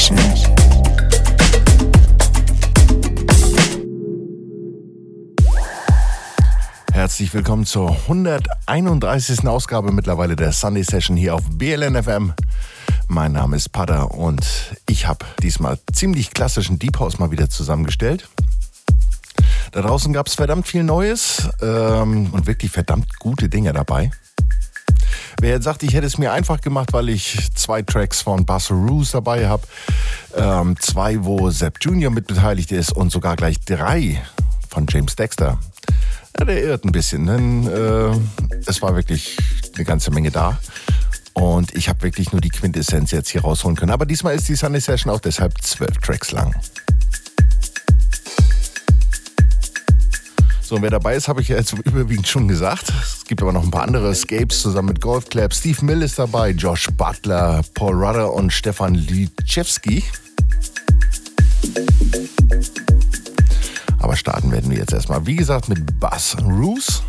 Session. Herzlich willkommen zur 131. Ausgabe mittlerweile der Sunday Session hier auf BLN FM. Mein Name ist Pada und ich habe diesmal ziemlich klassischen Deep House mal wieder zusammengestellt. Da draußen gab es verdammt viel Neues ähm, und wirklich verdammt gute Dinge dabei. Wer jetzt sagt, ich hätte es mir einfach gemacht, weil ich zwei Tracks von Basso Roos dabei habe, ähm, zwei, wo Sepp Jr. mit beteiligt ist und sogar gleich drei von James Dexter. Ja, der irrt ein bisschen, denn äh, es war wirklich eine ganze Menge da. Und ich habe wirklich nur die Quintessenz jetzt hier rausholen können. Aber diesmal ist die Sunday Session auch deshalb zwölf Tracks lang. So, und wer dabei ist, habe ich ja jetzt überwiegend schon gesagt. Es gibt aber noch ein paar andere Escapes zusammen mit Golf Club. Steve Mill ist dabei, Josh Butler, Paul Rudder und Stefan Liczewski. Aber starten werden wir jetzt erstmal, wie gesagt, mit Buzz Roos.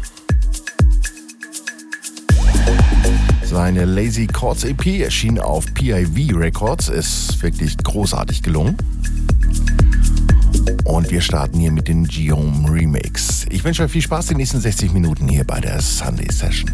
Seine Lazy Chords EP erschien auf PIV Records, ist wirklich großartig gelungen. Und wir starten hier mit den Geom Remix. Ich wünsche euch viel Spaß die nächsten 60 Minuten hier bei der Sunday Session.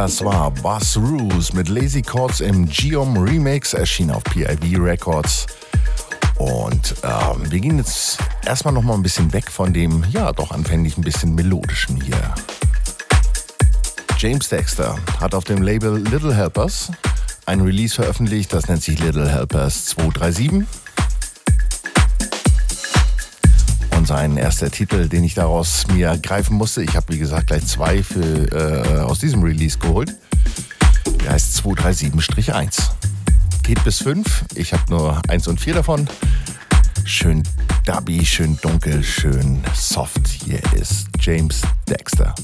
Das war Boss Rules mit Lazy Chords im Geom Remix, erschien auf PIV Records. Und ähm, wir gehen jetzt erstmal noch mal ein bisschen weg von dem, ja, doch anfänglich ein bisschen melodischen hier. James Dexter hat auf dem Label Little Helpers ein Release veröffentlicht, das nennt sich Little Helpers 237. Sein erster Titel, den ich daraus mir greifen musste, ich habe wie gesagt gleich zwei für, äh, aus diesem Release geholt, der heißt 237-1. Geht bis 5, ich habe nur 1 und 4 davon. Schön dubby, schön dunkel, schön soft. Hier ist James Dexter.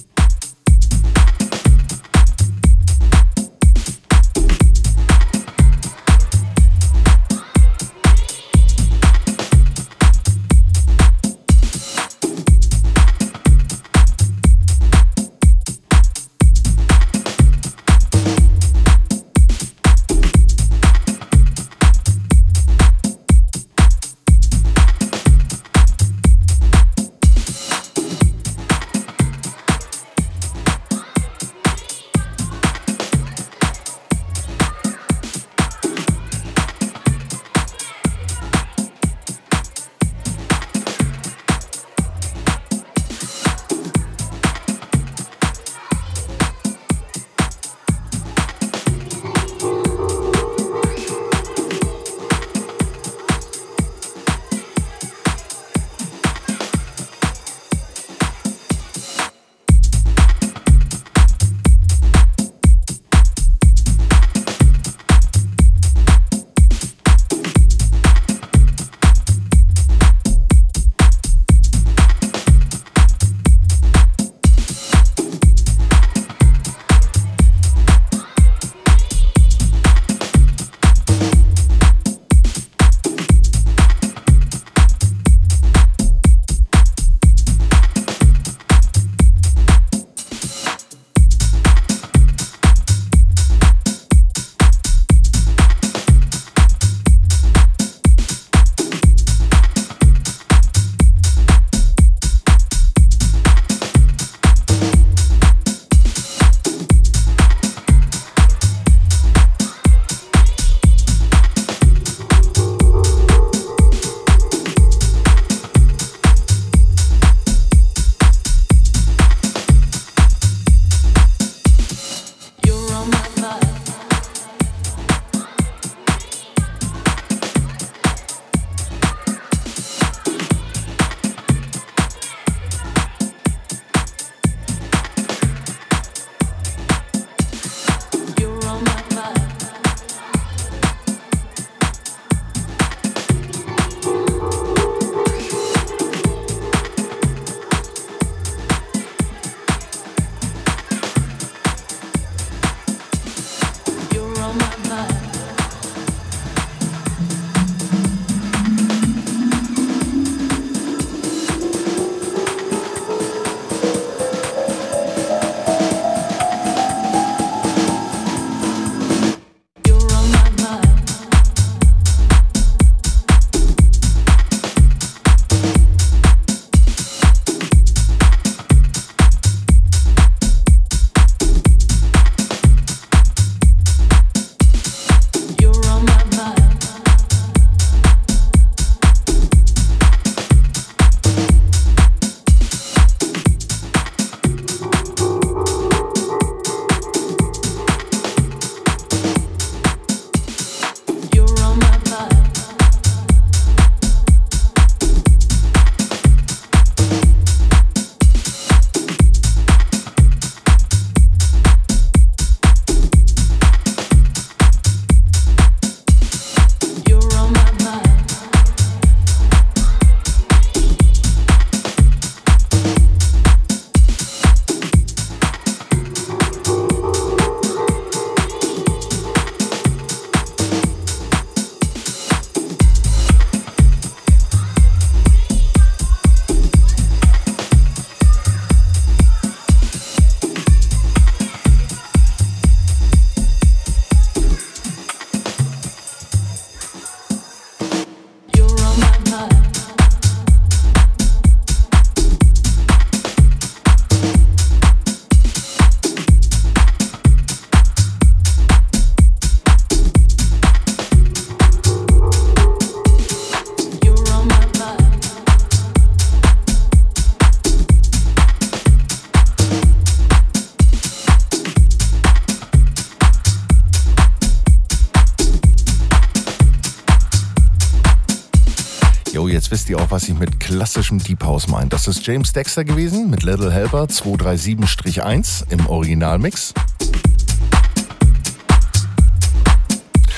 Klassischem Deep House meine. Das ist James Dexter gewesen mit Little Helper 237-1 im Originalmix.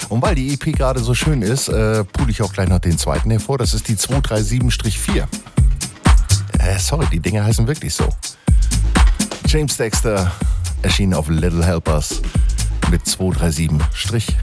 Und weil die EP gerade so schön ist, äh, pule ich auch gleich noch den zweiten hervor. Das ist die 237-4. Äh, sorry, die Dinge heißen wirklich so. James Dexter erschien auf Little Helpers mit 237-4.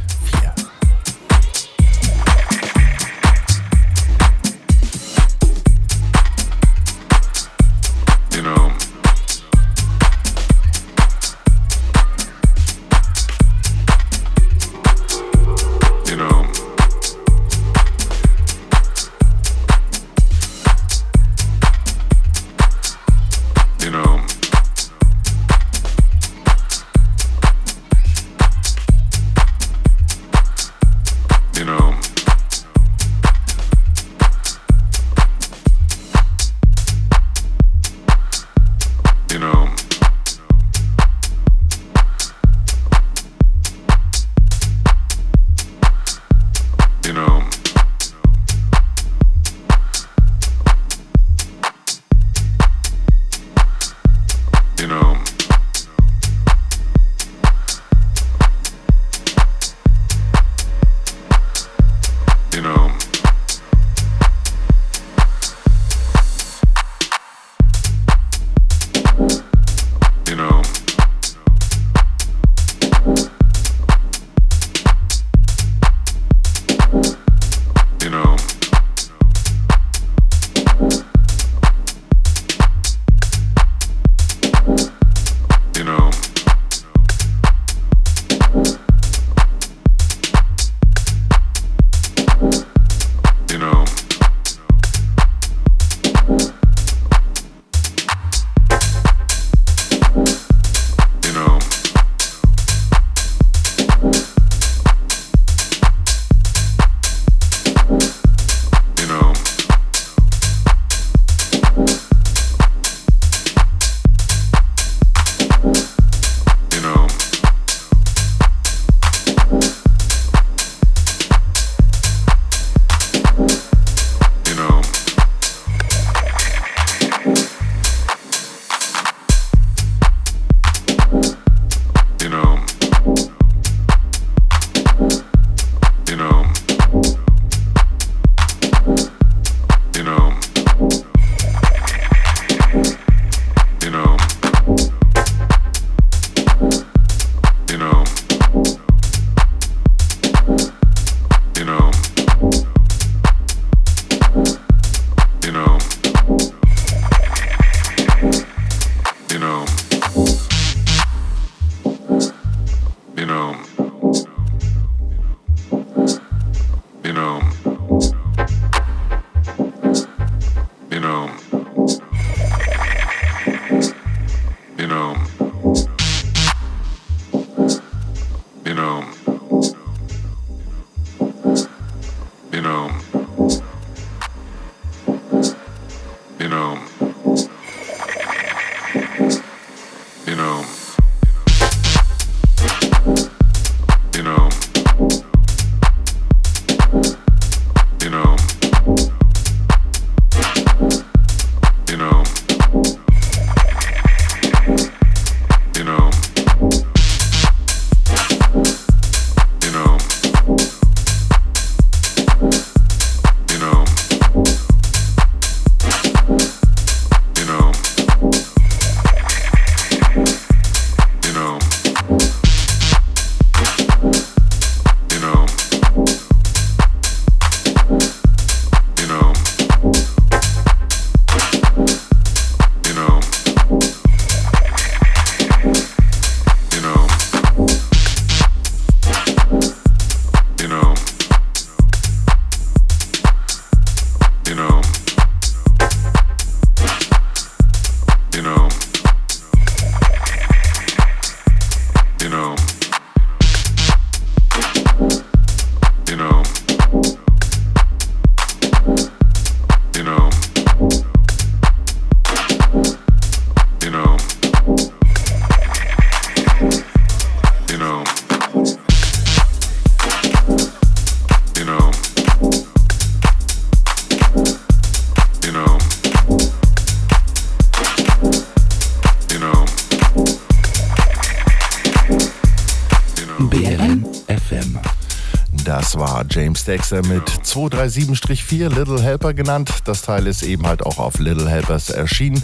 Dexter mit 237-4 Little Helper genannt. Das Teil ist eben halt auch auf Little Helpers erschienen.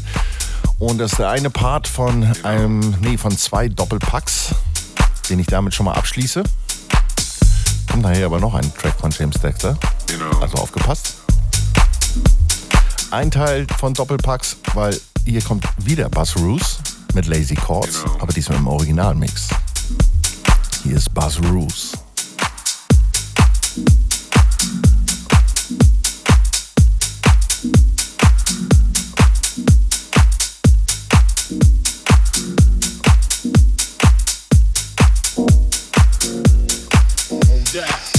Und das ist der eine Part von einem, nee, von zwei Doppelpacks, den ich damit schon mal abschließe. Kommt nachher aber noch ein Track von James Dexter. Also aufgepasst. Ein Teil von Doppelpacks, weil hier kommt wieder Buzz Roos mit Lazy Chords, aber diesmal im Originalmix. Hier ist Buzz Roos. down.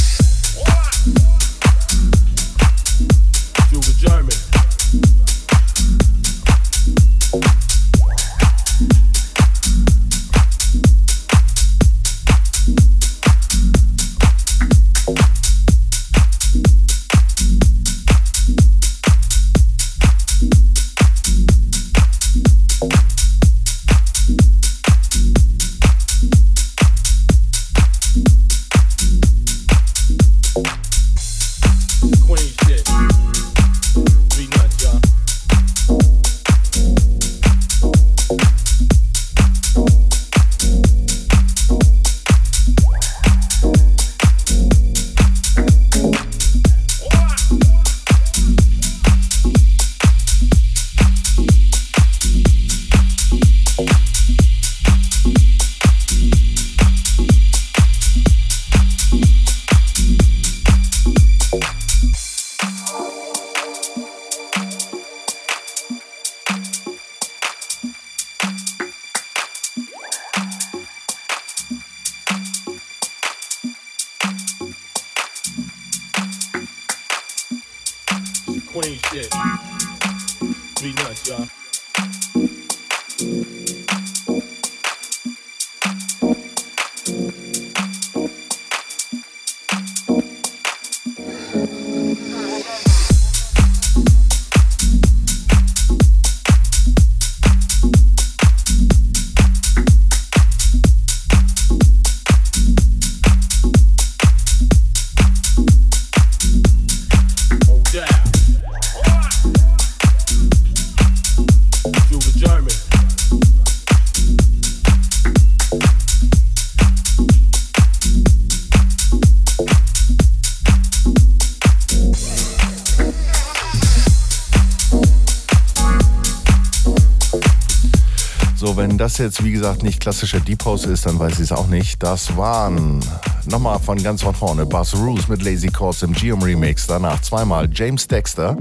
Das jetzt, wie gesagt, nicht klassischer Deep House ist, dann weiß ich es auch nicht. Das waren nochmal von ganz von vorne Buzz Roos mit Lazy Chords im Geom Remix. Danach zweimal James Dexter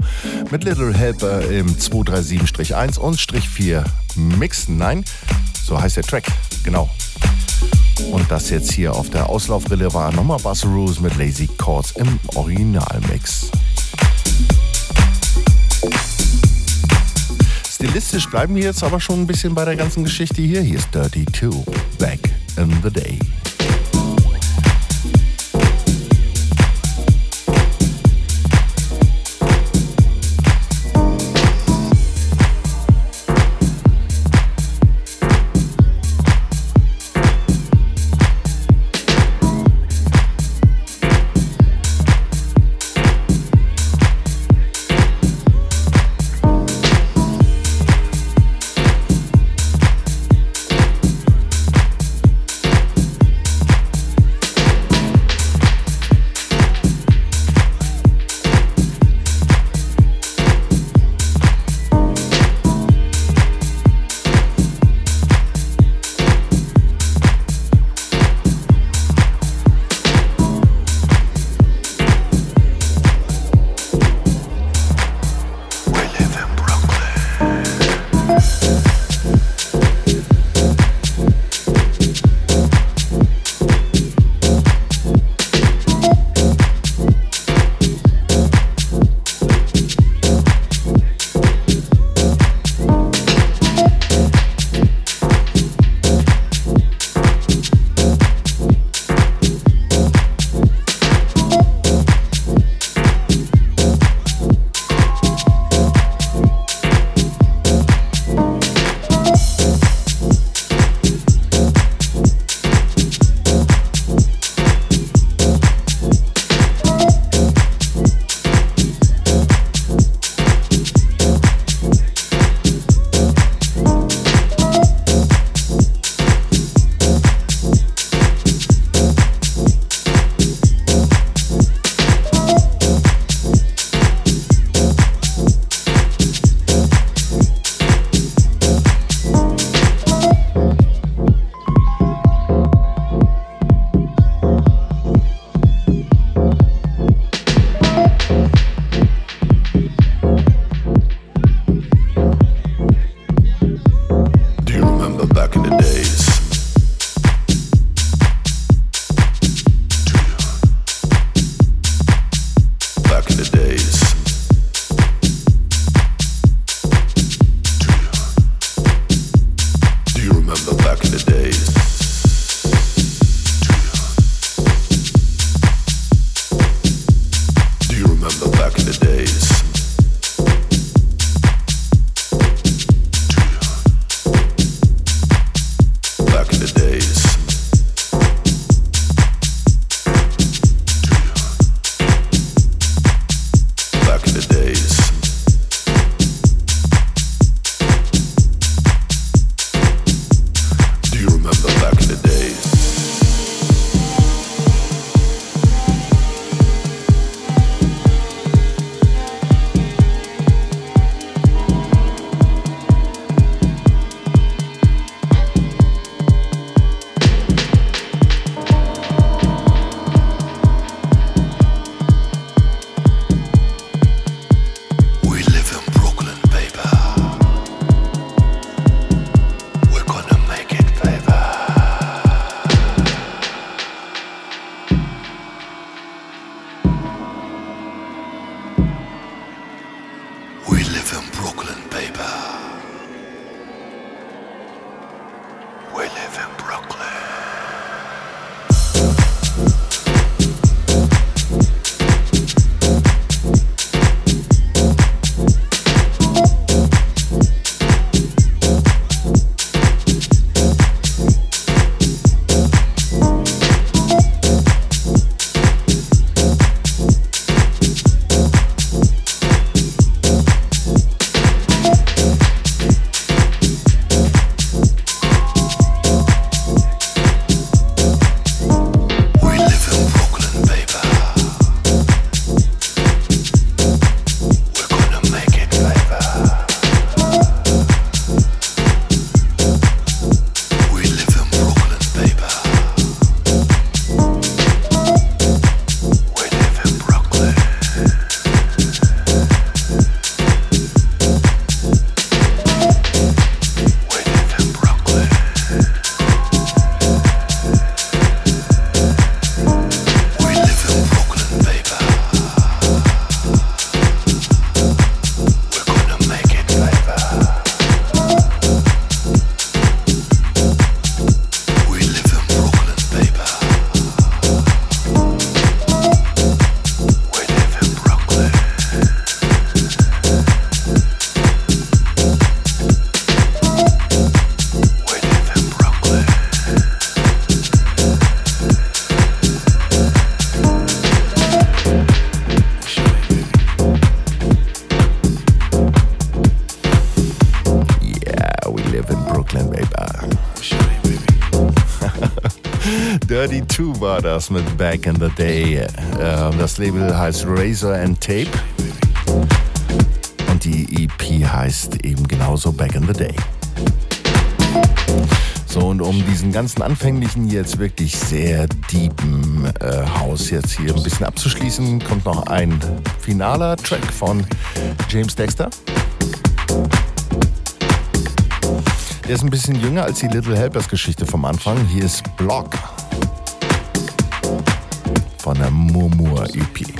mit Little Helper im 237-1 und Strich 4 Mix. Nein, so heißt der Track. Genau. Und das jetzt hier auf der Auslaufrille war nochmal Buzz Roos mit Lazy Chords im Originalmix. Stilistisch bleiben wir jetzt aber schon ein bisschen bei der ganzen Geschichte hier. Hier ist Dirty 2, Back in the Day. 2 war das mit Back in the Day. Ähm, das Label heißt Razor and Tape. Und die EP heißt eben genauso Back in the Day. So, und um diesen ganzen anfänglichen, jetzt wirklich sehr deepen äh, House jetzt hier ein bisschen abzuschließen, kommt noch ein finaler Track von James Dexter. Der ist ein bisschen jünger als die Little Helpers Geschichte vom Anfang. Hier ist Block Murmur EP.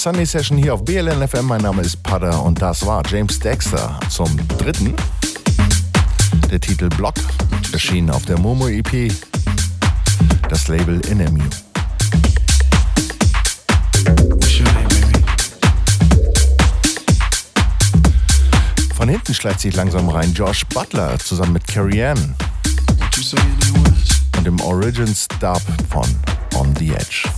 Sunday Session hier auf BLN FM. Mein Name ist Pada und das war James Dexter zum dritten. Der Titel Block erschien auf der Momo EP. Das Label Enemy. Von hinten schleicht sich langsam rein Josh Butler zusammen mit Carrie Ann. Und dem Origins Dub von On the Edge.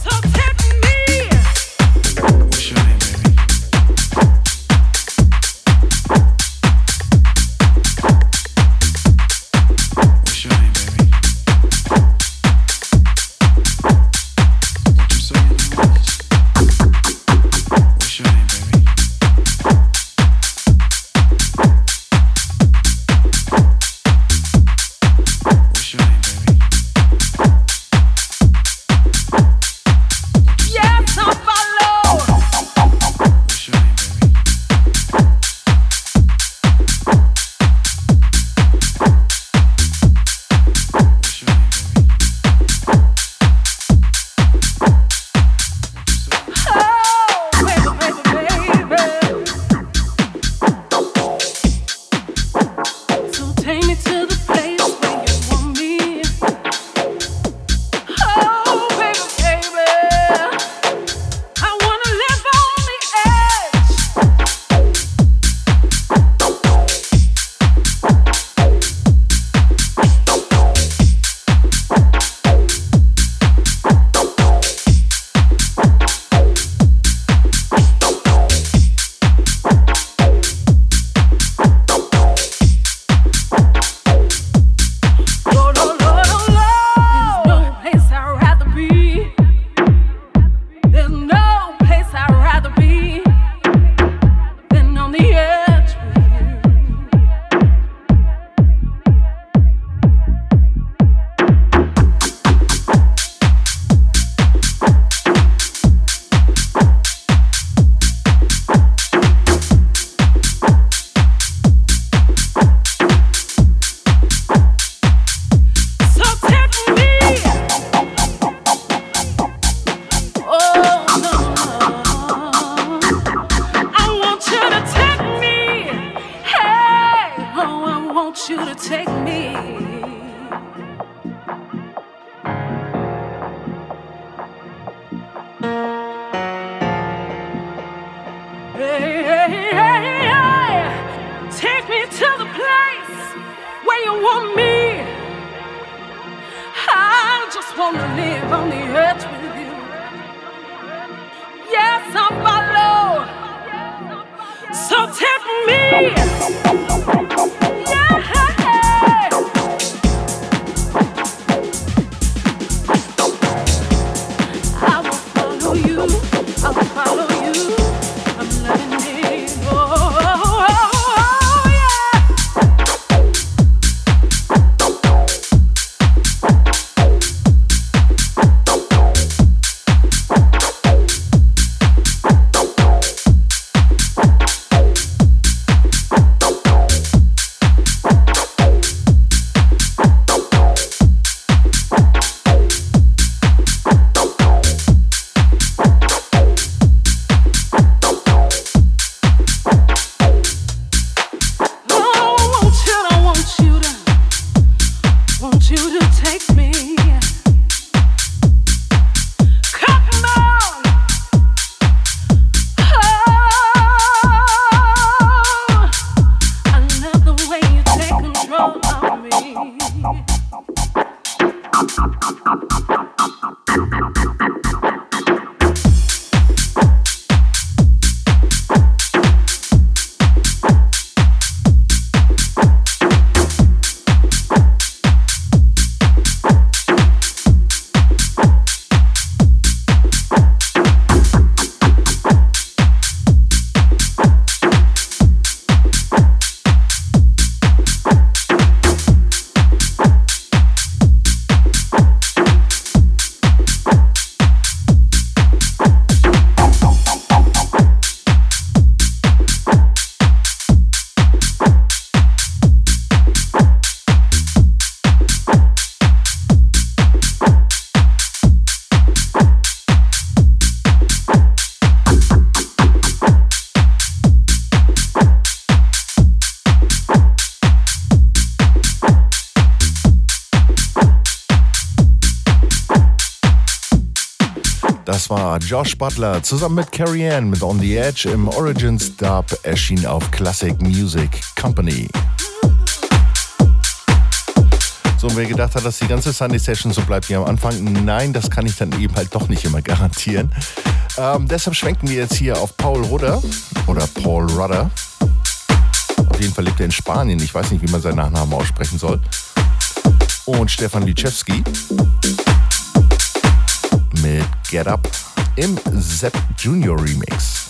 Josh Butler zusammen mit Carrie Ann mit On the Edge im Origins Dub erschien auf Classic Music Company. So, wer gedacht hat, dass die ganze Sunday Session so bleibt wie am Anfang, nein, das kann ich dann eben halt doch nicht immer garantieren. Ähm, deshalb schwenken wir jetzt hier auf Paul Rudder oder Paul Rudder. Auf jeden Fall lebt er in Spanien. Ich weiß nicht, wie man seinen Nachnamen aussprechen soll. Und Stefan Liczewski mit Get Up im Sepp Junior Remix.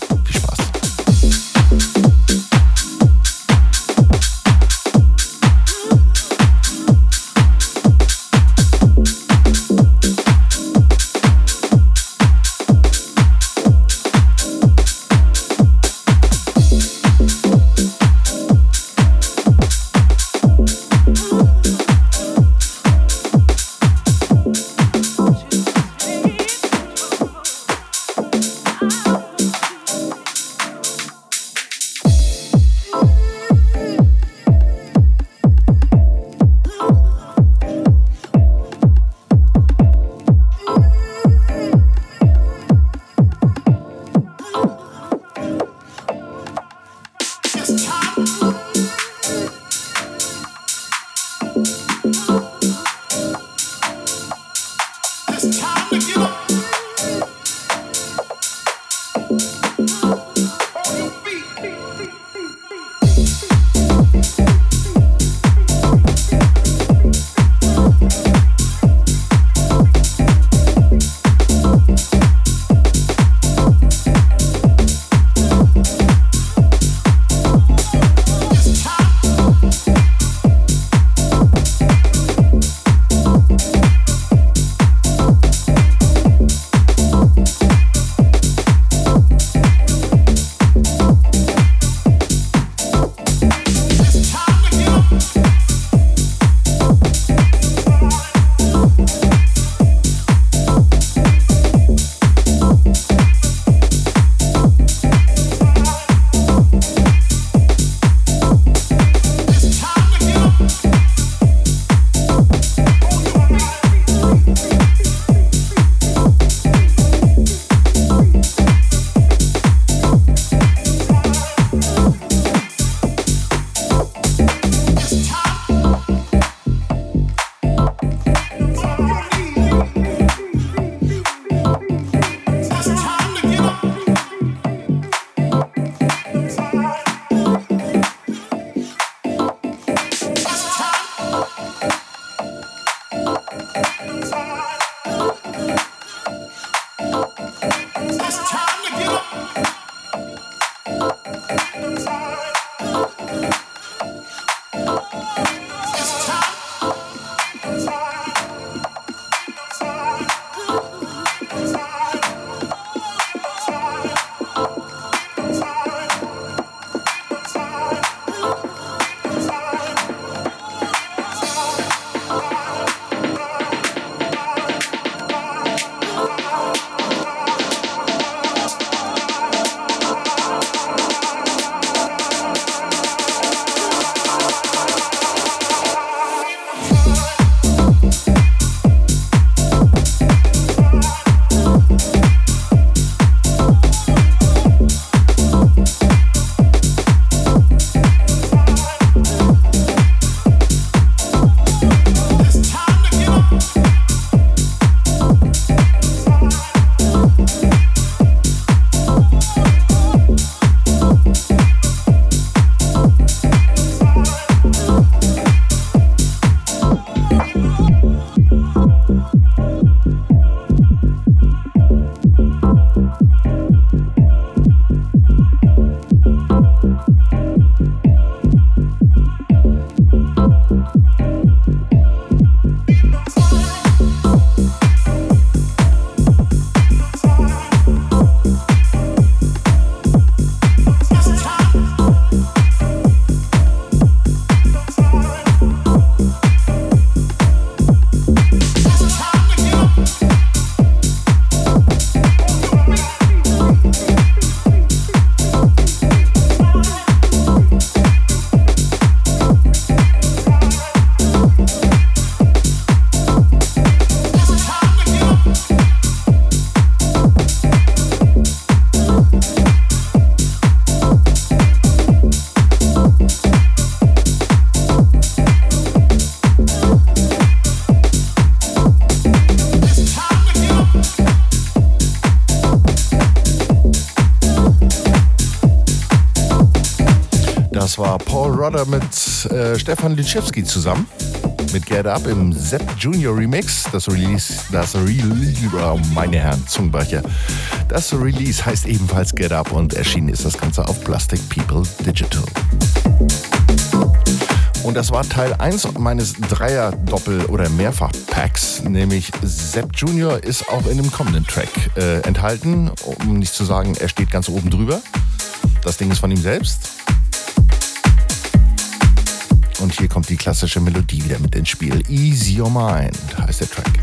War Paul Rudder mit äh, Stefan Liczewski zusammen. Mit Get Up im Sepp Junior Remix. Das Release, das Release, oh meine Herren, Zungenbrecher. Das Release heißt ebenfalls Get Up und erschienen ist das Ganze auf Plastic People Digital. Und das war Teil 1 meines Dreier-Doppel- oder Mehrfach-Packs, nämlich Sepp Junior ist auch in dem kommenden Track äh, enthalten, um nicht zu sagen, er steht ganz oben drüber. Das Ding ist von ihm selbst. Und hier kommt die klassische Melodie wieder mit ins Spiel. Ease Your Mind heißt der Track.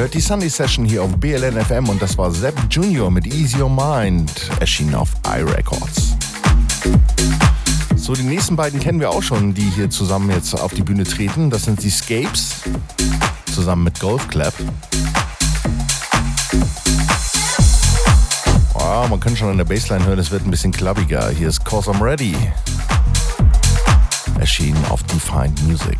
Hört die Sunday Session hier auf BLN FM und das war Sepp Junior mit Easy Your Mind, erschienen auf iRecords. So, die nächsten beiden kennen wir auch schon, die hier zusammen jetzt auf die Bühne treten. Das sind die Scapes, zusammen mit Golf Clap. Oh, man kann schon an der Bassline hören, es wird ein bisschen klappiger. Hier ist Cause I'm Ready, erschienen auf Defined Music.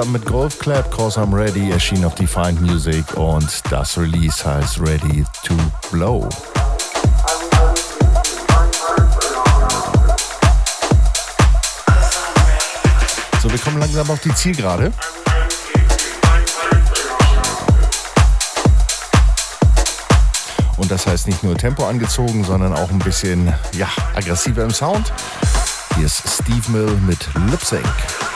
Zusammen mit Golf Clap, Cause I'm Ready, erschien auf Defined Music und das Release heißt Ready to Blow. So, wir kommen langsam auf die Zielgerade. Und das heißt nicht nur Tempo angezogen, sondern auch ein bisschen ja, aggressiver im Sound. Hier ist Steve Mill mit Lip Sync.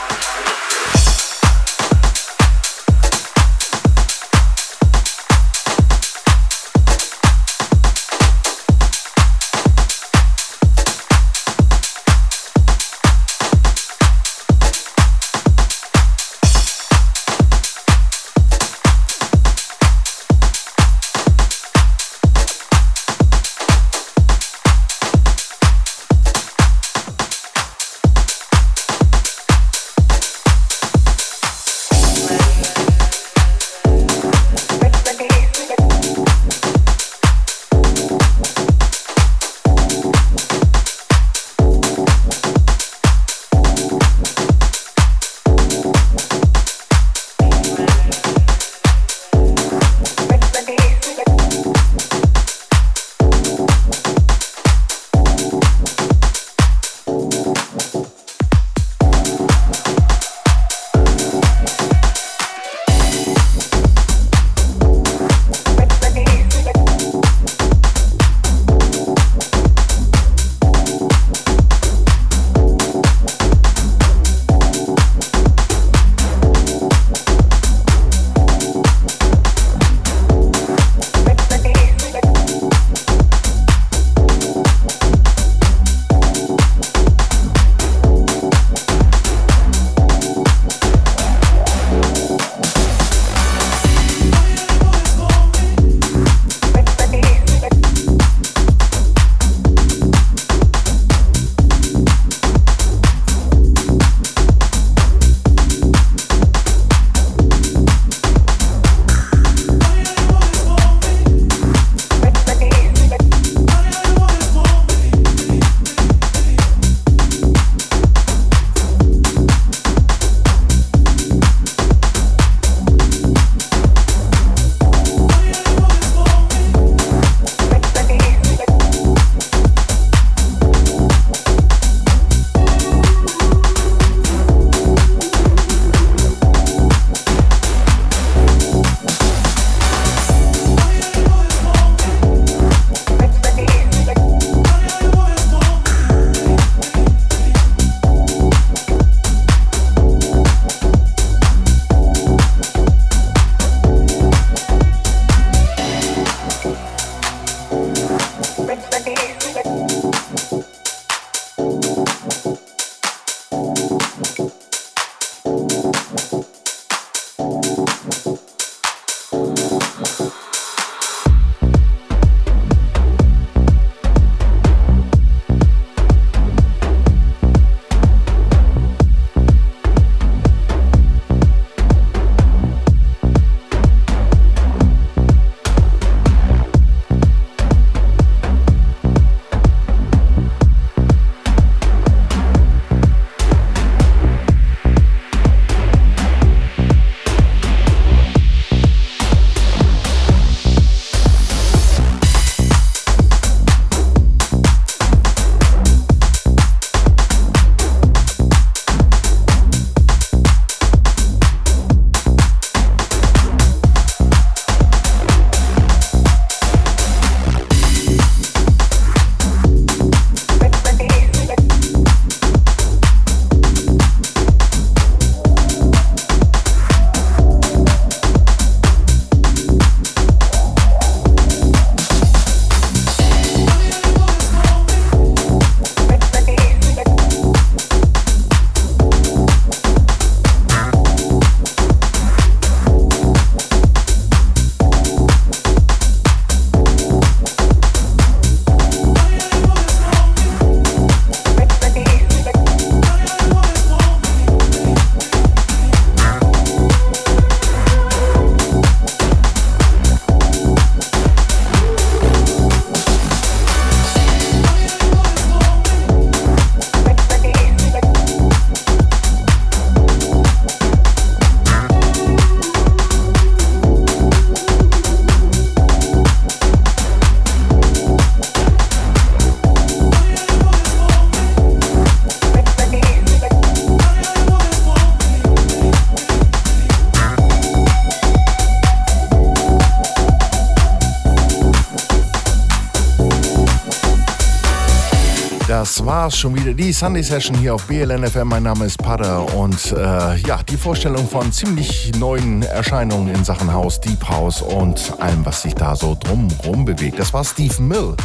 Das war's schon wieder. Die Sunday Session hier auf BLNFM. Mein Name ist Pada und äh, ja, die Vorstellung von ziemlich neuen Erscheinungen in Sachen House, Deep House und allem, was sich da so drumherum bewegt. Das war Steve Mill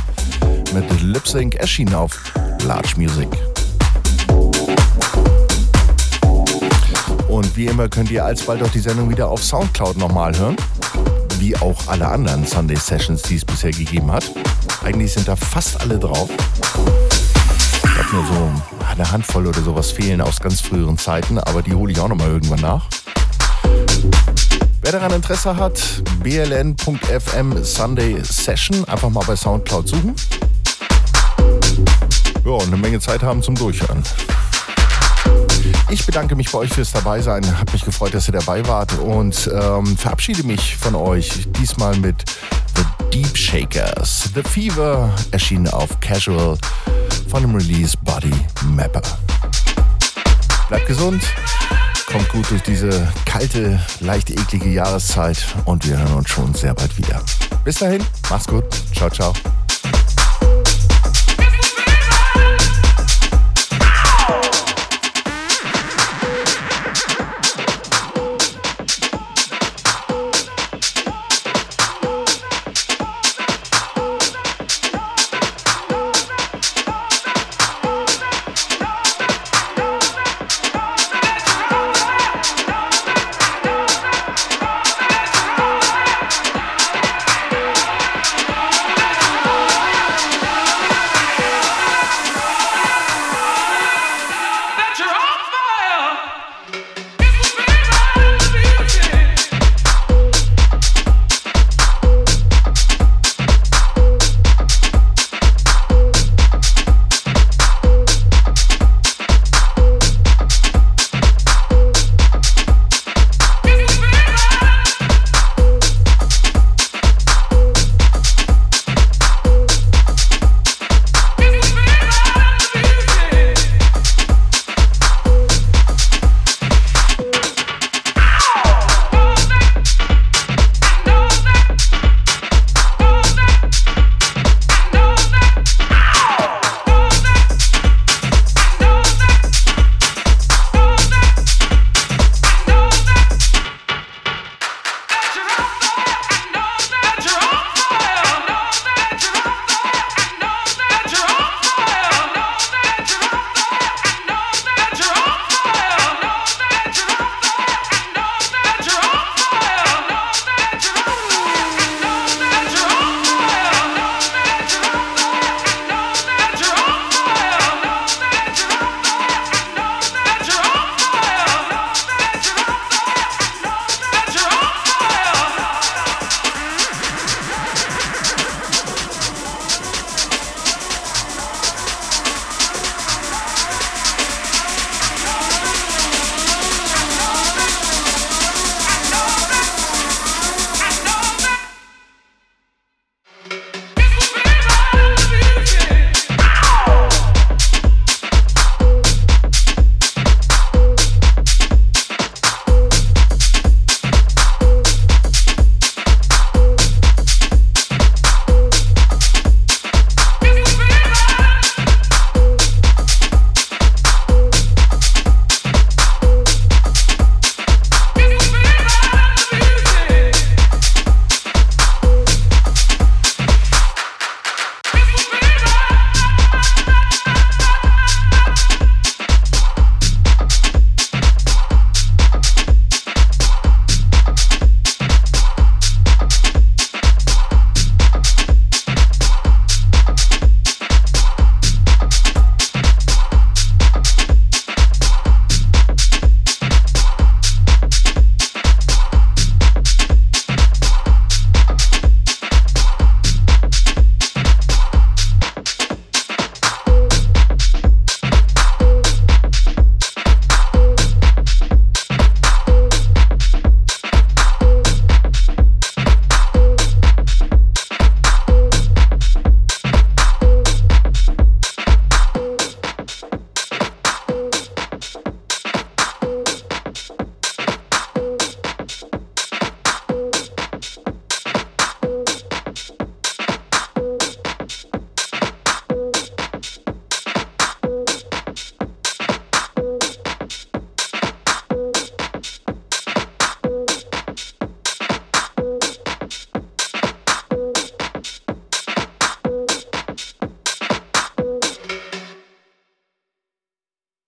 mit Lip Sync erschienen auf Large Music. Und wie immer könnt ihr alsbald auch die Sendung wieder auf Soundcloud nochmal hören. Wie auch alle anderen Sunday Sessions, die es bisher gegeben hat. Eigentlich sind da fast alle drauf nur so eine Handvoll oder sowas fehlen aus ganz früheren Zeiten, aber die hole ich auch nochmal irgendwann nach. Wer daran Interesse hat, bln.fm Sunday Session, einfach mal bei Soundcloud suchen. Ja, und eine Menge Zeit haben zum Durchhören. Ich bedanke mich bei euch fürs Dabeisein. Hat mich gefreut, dass ihr dabei wart und ähm, verabschiede mich von euch. Diesmal mit The Deep Shakers. The Fever erschien auf Casual von dem Release Body Mapper. Bleibt gesund, kommt gut durch diese kalte, leicht eklige Jahreszeit und wir hören uns schon sehr bald wieder. Bis dahin, macht's gut. Ciao, ciao.